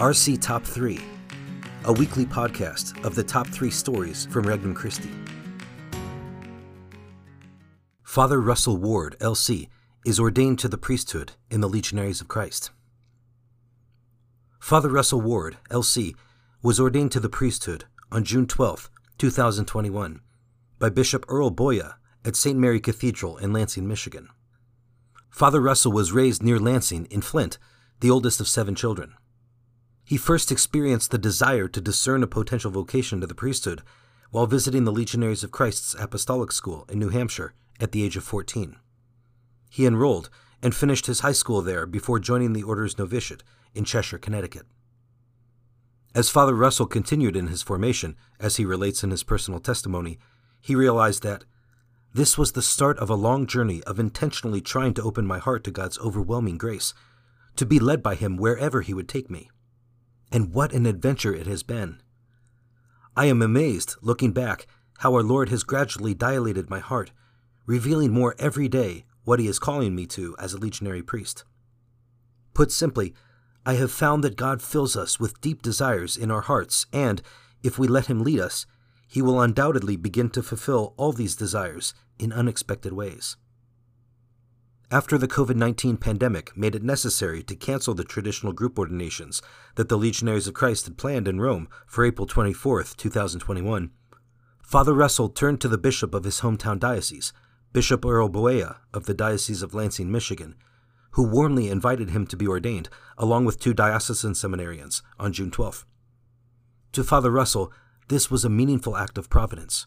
RC Top 3, a weekly podcast of the top three stories from Regnum Christi. Father Russell Ward, LC, is ordained to the priesthood in the Legionaries of Christ. Father Russell Ward, LC, was ordained to the priesthood on June 12, 2021, by Bishop Earl Boyea at St. Mary Cathedral in Lansing, Michigan. Father Russell was raised near Lansing in Flint, the oldest of seven children. He first experienced the desire to discern a potential vocation to the priesthood while visiting the Legionaries of Christ's Apostolic School in New Hampshire at the age of 14. He enrolled and finished his high school there before joining the Order's novitiate in Cheshire, Connecticut. As Father Russell continued in his formation, as he relates in his personal testimony, he realized that this was the start of a long journey of intentionally trying to open my heart to God's overwhelming grace, to be led by Him wherever He would take me. And what an adventure it has been! I am amazed, looking back, how our Lord has gradually dilated my heart, revealing more every day what He is calling me to as a legionary priest. Put simply, I have found that God fills us with deep desires in our hearts, and, if we let Him lead us, he will undoubtedly begin to fulfill all these desires in unexpected ways. After the COVID 19 pandemic made it necessary to cancel the traditional group ordinations that the Legionaries of Christ had planned in Rome for April 24, 2021, Father Russell turned to the bishop of his hometown diocese, Bishop Earl Boyea of the Diocese of Lansing, Michigan, who warmly invited him to be ordained, along with two diocesan seminarians, on June 12. To Father Russell, this was a meaningful act of providence.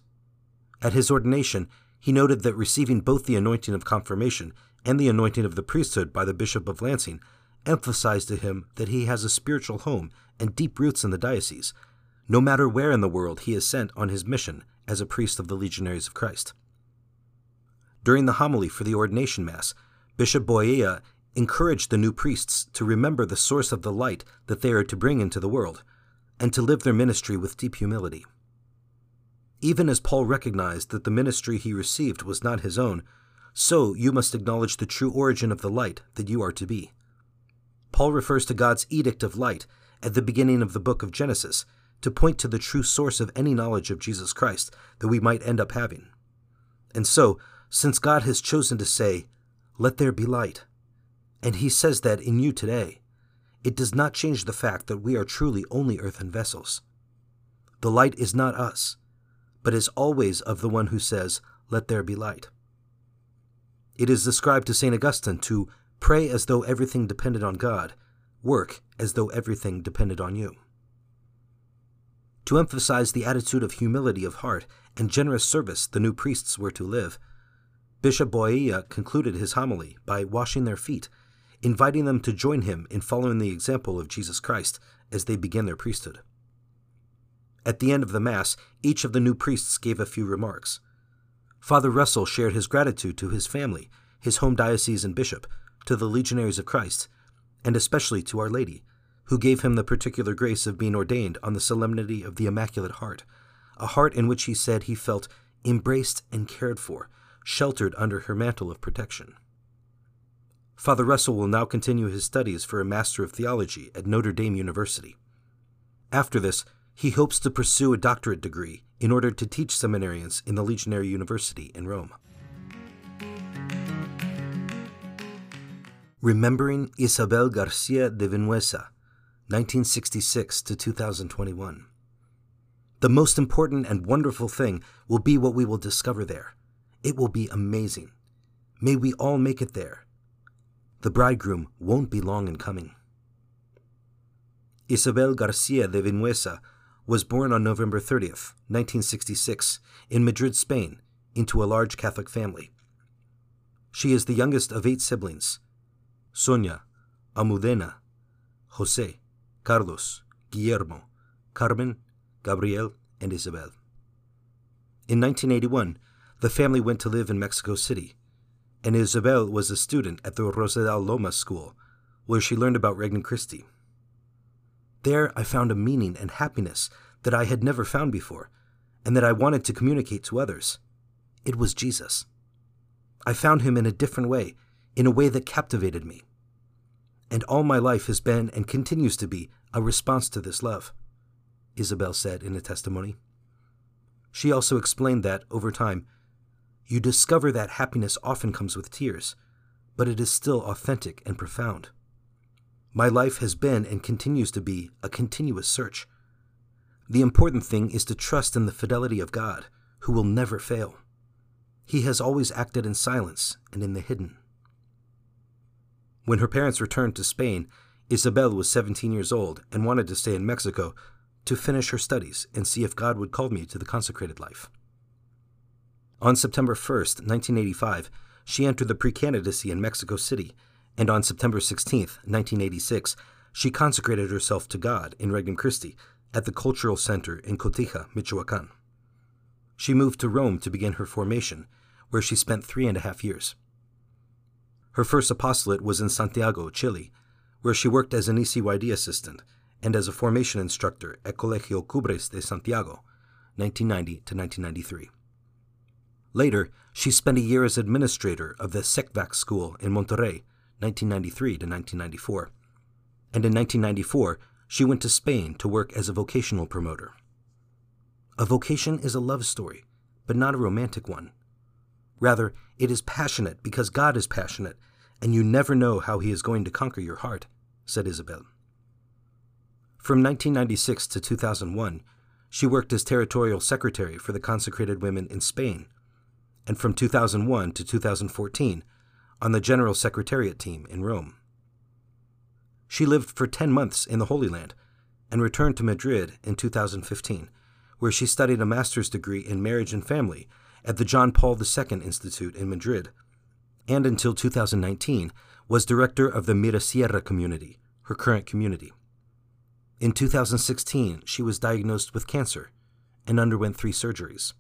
At his ordination, he noted that receiving both the anointing of confirmation and the anointing of the priesthood by the Bishop of Lansing emphasized to him that he has a spiritual home and deep roots in the diocese, no matter where in the world he is sent on his mission as a priest of the Legionaries of Christ. During the homily for the ordination mass, Bishop Boyea encouraged the new priests to remember the source of the light that they are to bring into the world and to live their ministry with deep humility. Even as Paul recognized that the ministry he received was not his own, so you must acknowledge the true origin of the light that you are to be. Paul refers to God's edict of light at the beginning of the book of Genesis to point to the true source of any knowledge of Jesus Christ that we might end up having. And so, since God has chosen to say, Let there be light, and he says that in you today, it does not change the fact that we are truly only earthen vessels. The light is not us, but is always of the one who says, Let there be light. It is ascribed to St. Augustine to pray as though everything depended on God, work as though everything depended on you. To emphasize the attitude of humility of heart and generous service the new priests were to live, Bishop Boyea concluded his homily by washing their feet inviting them to join him in following the example of Jesus Christ as they begin their priesthood. At the end of the Mass, each of the new priests gave a few remarks. Father Russell shared his gratitude to his family, his home diocese and bishop, to the Legionaries of Christ, and especially to Our Lady, who gave him the particular grace of being ordained on the solemnity of the Immaculate Heart, a heart in which he said he felt embraced and cared for, sheltered under her mantle of protection. Father Russell will now continue his studies for a Master of Theology at Notre Dame University. After this, he hopes to pursue a doctorate degree in order to teach seminarians in the Legionary University in Rome. Remembering Isabel Garcia de Vinuesa, 1966 to 2021. The most important and wonderful thing will be what we will discover there. It will be amazing. May we all make it there the bridegroom won't be long in coming. Isabel Garcia de Vinuesa was born on November 30th, 1966, in Madrid, Spain, into a large Catholic family. She is the youngest of eight siblings Sonia, Almudena, Jose, Carlos, Guillermo, Carmen, Gabriel, and Isabel. In 1981, the family went to live in Mexico City, and Isabel was a student at the Rosedal Lomas School, where she learned about Regnum Christi. There I found a meaning and happiness that I had never found before, and that I wanted to communicate to others. It was Jesus. I found him in a different way, in a way that captivated me. And all my life has been and continues to be a response to this love, Isabel said in a testimony. She also explained that, over time, you discover that happiness often comes with tears, but it is still authentic and profound. My life has been and continues to be a continuous search. The important thing is to trust in the fidelity of God, who will never fail. He has always acted in silence and in the hidden. When her parents returned to Spain, Isabel was 17 years old and wanted to stay in Mexico to finish her studies and see if God would call me to the consecrated life. On September 1st, 1985, she entered the pre-candidacy in Mexico City, and on September 16th, 1986, she consecrated herself to God in Regnum Christi at the Cultural Center in Cotija, Michoacan. She moved to Rome to begin her formation, where she spent three and a half years. Her first apostolate was in Santiago, Chile, where she worked as an ECYD assistant and as a formation instructor at Colegio Cumbres de Santiago, 1990 to 1993. Later, she spent a year as administrator of the SECVAC school in Monterrey, 1993 to 1994. And in 1994, she went to Spain to work as a vocational promoter. A vocation is a love story, but not a romantic one. Rather, it is passionate because God is passionate, and you never know how He is going to conquer your heart, said Isabel. From 1996 to 2001, she worked as territorial secretary for the consecrated women in Spain, and from 2001 to 2014 on the General Secretariat team in Rome. She lived for 10 months in the Holy Land and returned to Madrid in 2015, where she studied a master's degree in marriage and family at the John Paul II Institute in Madrid, and until 2019 was director of the Mirasierra community, her current community. In 2016, she was diagnosed with cancer and underwent three surgeries.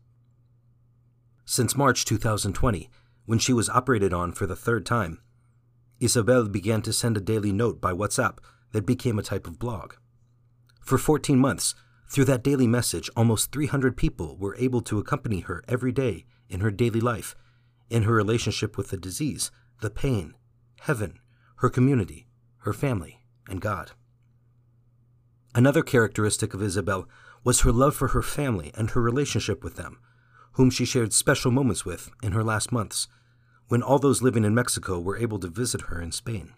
Since March 2020, when she was operated on for the third time, Isabel began to send a daily note by WhatsApp that became a type of blog. For 14 months, through that daily message, almost 300 people were able to accompany her every day in her daily life, in her relationship with the disease, the pain, heaven, her community, her family, and God. Another characteristic of Isabel was her love for her family and her relationship with them, whom she shared special moments with in her last months, when all those living in Mexico were able to visit her in Spain.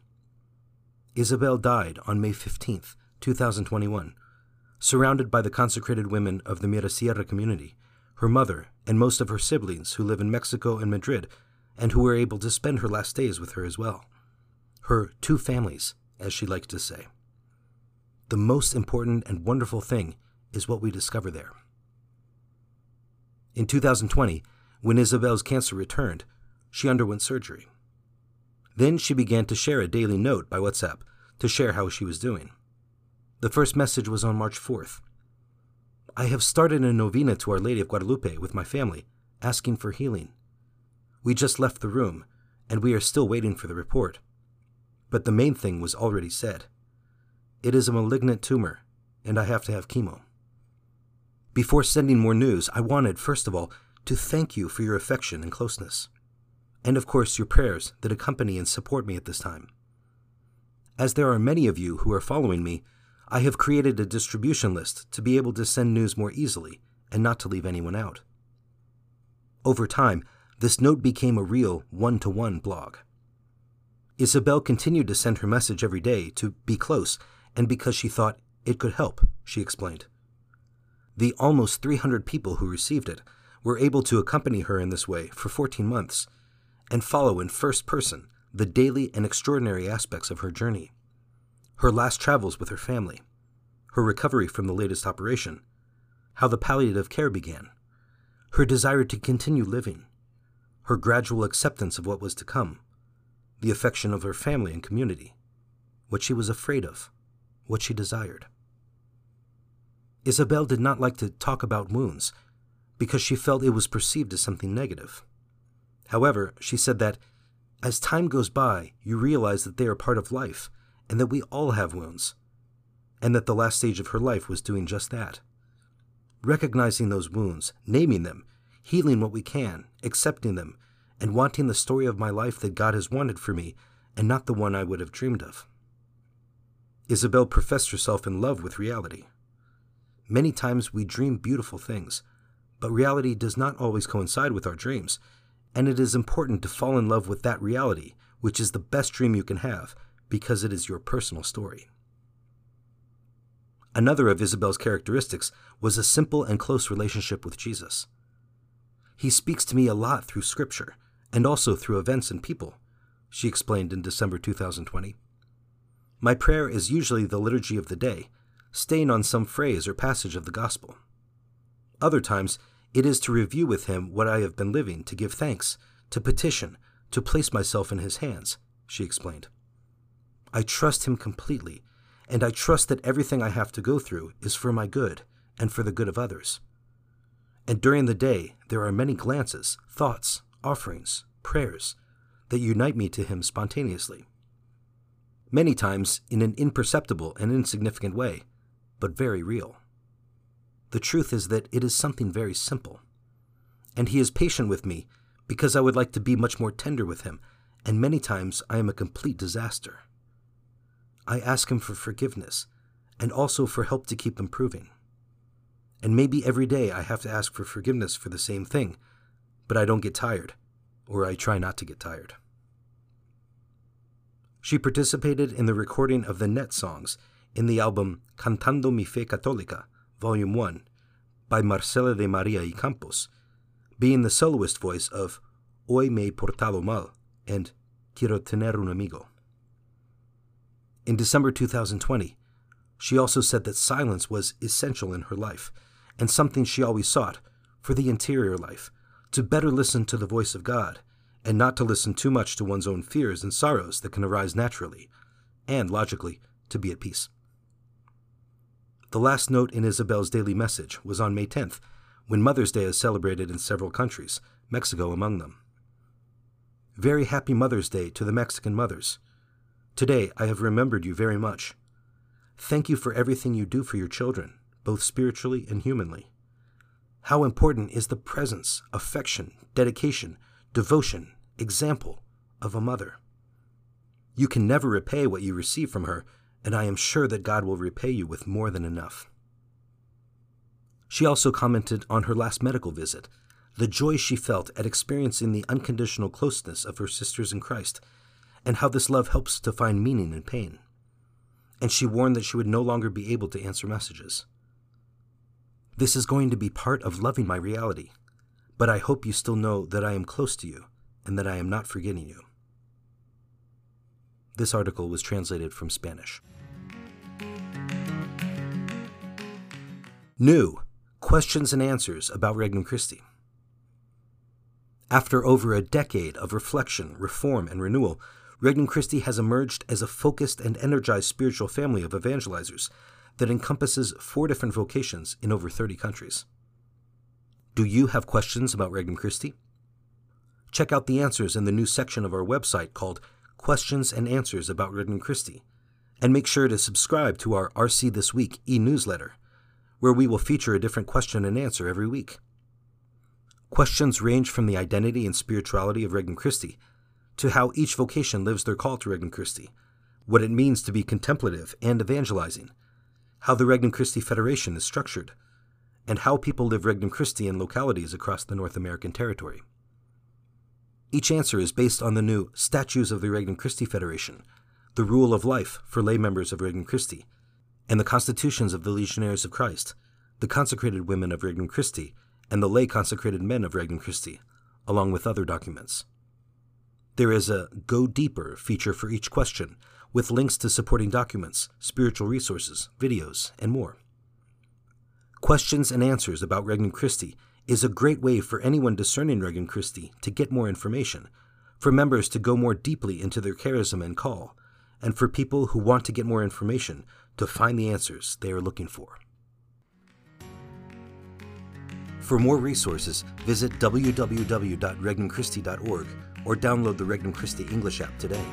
Isabel died on May 15, 2021, surrounded by the consecrated women of the Mirasierra community, her mother, and most of her siblings who live in Mexico and Madrid, and who were able to spend her last days with her as well. Her two families, as she liked to say. The most important and wonderful thing is what we discover there. In 2020, when Isabel's cancer returned, she underwent surgery. Then she began to share a daily note by WhatsApp to share how she was doing. The first message was on March 4th. I have started a novena to Our Lady of Guadalupe with my family, asking for healing. We just left the room, and we are still waiting for the report. But the main thing was already said. It is a malignant tumor, and I have to have chemo. Before sending more news, I wanted, first of all, to thank you for your affection and closeness, and of course your prayers that accompany and support me at this time. As there are many of you who are following me, I have created a distribution list to be able to send news more easily and not to leave anyone out. Over time, this note became a real one to one blog. Isabel continued to send her message every day to be close and because she thought it could help, she explained. The almost 300 people who received it were able to accompany her in this way for 14 months and follow in first person the daily and extraordinary aspects of her journey her last travels with her family, her recovery from the latest operation, how the palliative care began, her desire to continue living, her gradual acceptance of what was to come, the affection of her family and community, what she was afraid of, what she desired. Isabel did not like to talk about wounds because she felt it was perceived as something negative. However, she said that as time goes by, you realize that they are part of life and that we all have wounds, and that the last stage of her life was doing just that. Recognizing those wounds, naming them, healing what we can, accepting them, and wanting the story of my life that God has wanted for me and not the one I would have dreamed of. Isabel professed herself in love with reality. Many times we dream beautiful things, but reality does not always coincide with our dreams, and it is important to fall in love with that reality, which is the best dream you can have, because it is your personal story. Another of Isabel's characteristics was a simple and close relationship with Jesus. He speaks to me a lot through Scripture and also through events and people, she explained in December 2020. My prayer is usually the liturgy of the day, staying on some phrase or passage of the Gospel. Other times, it is to review with Him what I have been living, to give thanks, to petition, to place myself in His hands, she explained. I trust Him completely and I trust that everything I have to go through is for my good and for the good of others. And during the day, there are many glances, thoughts, offerings, prayers that unite me to Him spontaneously. Many times in an imperceptible and insignificant way, but very real. The truth is that it is something very simple. And He is patient with me because I would like to be much more tender with Him, and many times I am a complete disaster. I ask Him for forgiveness and also for help to keep improving. And maybe every day I have to ask for forgiveness for the same thing, but I don't get tired, or I try not to get tired. She participated in the recording of the Net songs in the album Cantando mi Fe Católica, Volume 1, by Marcela de Maria y Campos, being the soloist voice of Hoy me he portado mal and Quiero tener un amigo. In December 2020, she also said that silence was essential in her life and something she always sought for the interior life, to better listen to the voice of God and not to listen too much to one's own fears and sorrows that can arise naturally, and logically, to be at peace. The last note in Isabel's daily message was on May 10th, when Mother's Day is celebrated in several countries, Mexico among them. Very happy Mother's Day to the Mexican mothers. Today I have remembered you very much. Thank you for everything you do for your children, both spiritually and humanly. How important is the presence, affection, dedication, devotion, example of a mother. You can never repay what you receive from her, and I am sure that God will repay you with more than enough. She also commented on her last medical visit, the joy she felt at experiencing the unconditional closeness of her sisters in Christ and how this love helps to find meaning in pain. And she warned that she would no longer be able to answer messages. This is going to be part of loving my reality, but I hope you still know that I am close to you and that I am not forgetting you. This article was translated from Spanish. New Questions and Answers about Regnum Christi. After over a decade of reflection, reform, and renewal, Regnum Christi has emerged as a focused and energized spiritual family of evangelizers that encompasses four different vocations in over 30 countries. Do you have questions about Regnum Christi? Check out the answers in the new section of our website called Questions and Answers about Regnum Christi, and make sure to subscribe to our RC This Week e newsletter, where we will feature a different question and answer every week. Questions range from the identity and spirituality of Regnum Christi to how each vocation lives their call to Regnum Christi, what it means to be contemplative and evangelizing, how the Regnum Christi Federation is structured, and how people live Regnum Christi in localities across the North American territory. Each answer is based on the new Statutes of the Regnum Christi Federation, the Rule of Life for lay members of Regnum Christi, and the Constitutions of the Legionaries of Christ, the Consecrated Women of Regnum Christi, and the Lay Consecrated Men of Regnum Christi, along with other documents. There is a Go Deeper feature for each question, with links to supporting documents, spiritual resources, videos, and more. Questions and Answers about Regnum Christi is a great way for anyone discerning Regnum Christi to get more information, for members to go more deeply into their charism and call, and for people who want to get more information to find the answers they are looking for. For more resources, visit www.regnumchristi.org or download the Regnum Christi English app today.